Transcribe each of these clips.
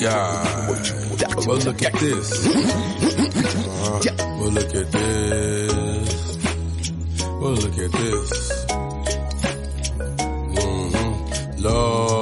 God. Well, look at this. Uh, well, look at this. Well, look at this. Mm-hmm. Lord.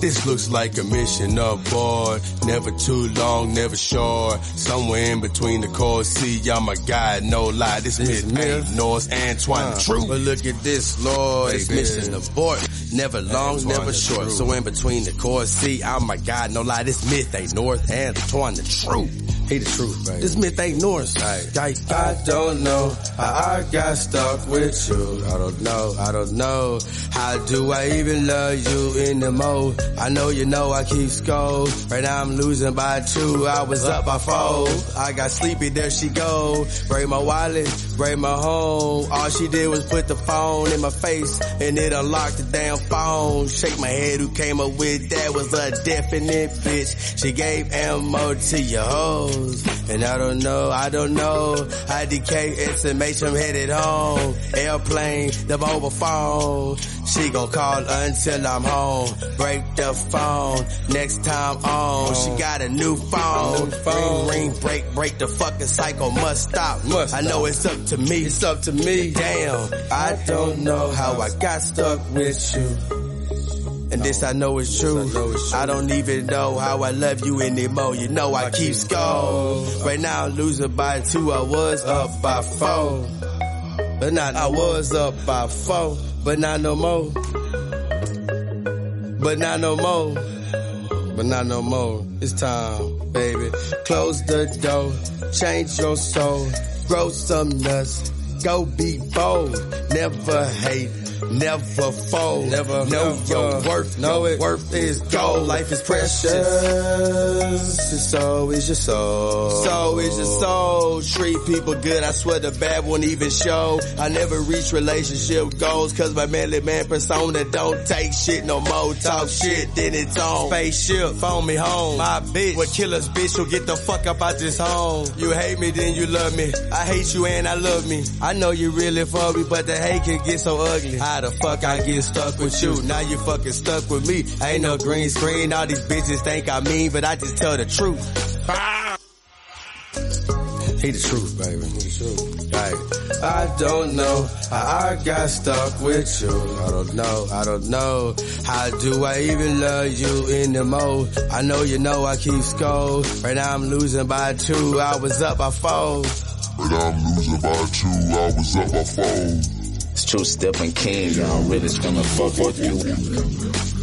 This looks like a mission aboard. Never too long, never short. Somewhere in between the chords. See, y'all my guy, no lie. This, this myth ain't North Antwan uh, True. But look at this, Lord. This mission abort. Never long, never short. So in between the chords. See, I'm my god, no lie. This myth ain't North Antwan the Truth. He the truth, baby. This myth ain't Norse. Right. I don't know how I got stuck with you. I don't know, I don't know. How do I even love you anymore? I know you know I keep score. Right now I'm losing by two. I was up by four. I got sleepy, there she go. Break my wallet, break my home. All she did was put the phone in my face and it unlocked the damn phone. Shake my head, who came up with that was a definite bitch. She gave ammo to your hoes. And I don't know, I don't know. I IDK estimation headed home. Airplane, the mobile phone. She gon' call until I'm home. Break the phone. Next time on, she got a new phone. Ring, ring, break, break the fucking cycle. Must stop. Must I know it's up to me. It's up to me. Damn, I don't know how I got stuck with you. And this I know is true. I don't even know how I love you anymore. You know I keep score. Right now I'm losing by two. I was up by four. But not, I was up by four. But not no more. But not no more. But not no more. It's time, baby. Close the door. Change your soul. Grow some nuts. Go be bold. Never hate never fold. Never know never, your worth. Know it. Worth is gold. Life is precious. So is your soul. So is your soul. Treat people good. I swear the bad won't even show. I never reach relationship goals cause my manly man persona don't take shit no more. Talk shit, then it's on. Spaceship, phone me home. My bitch, what killers bitch will get the fuck up out this home. You hate me, then you love me. I hate you and I love me. I know you really for me, but the hate can get so ugly. How the fuck I get stuck with you? Now you fucking stuck with me. ain't no green screen. All these bitches think I mean, but I just tell the truth. He the truth, baby. He the truth. Right. I don't know how I got stuck with you. I don't know. I don't know. How do I even love you anymore? I know you know I keep score. Right now I'm losing by two. I was up by four. But I'm losing by two. I was up by four. Stephen King. y'all really gonna fuck with you.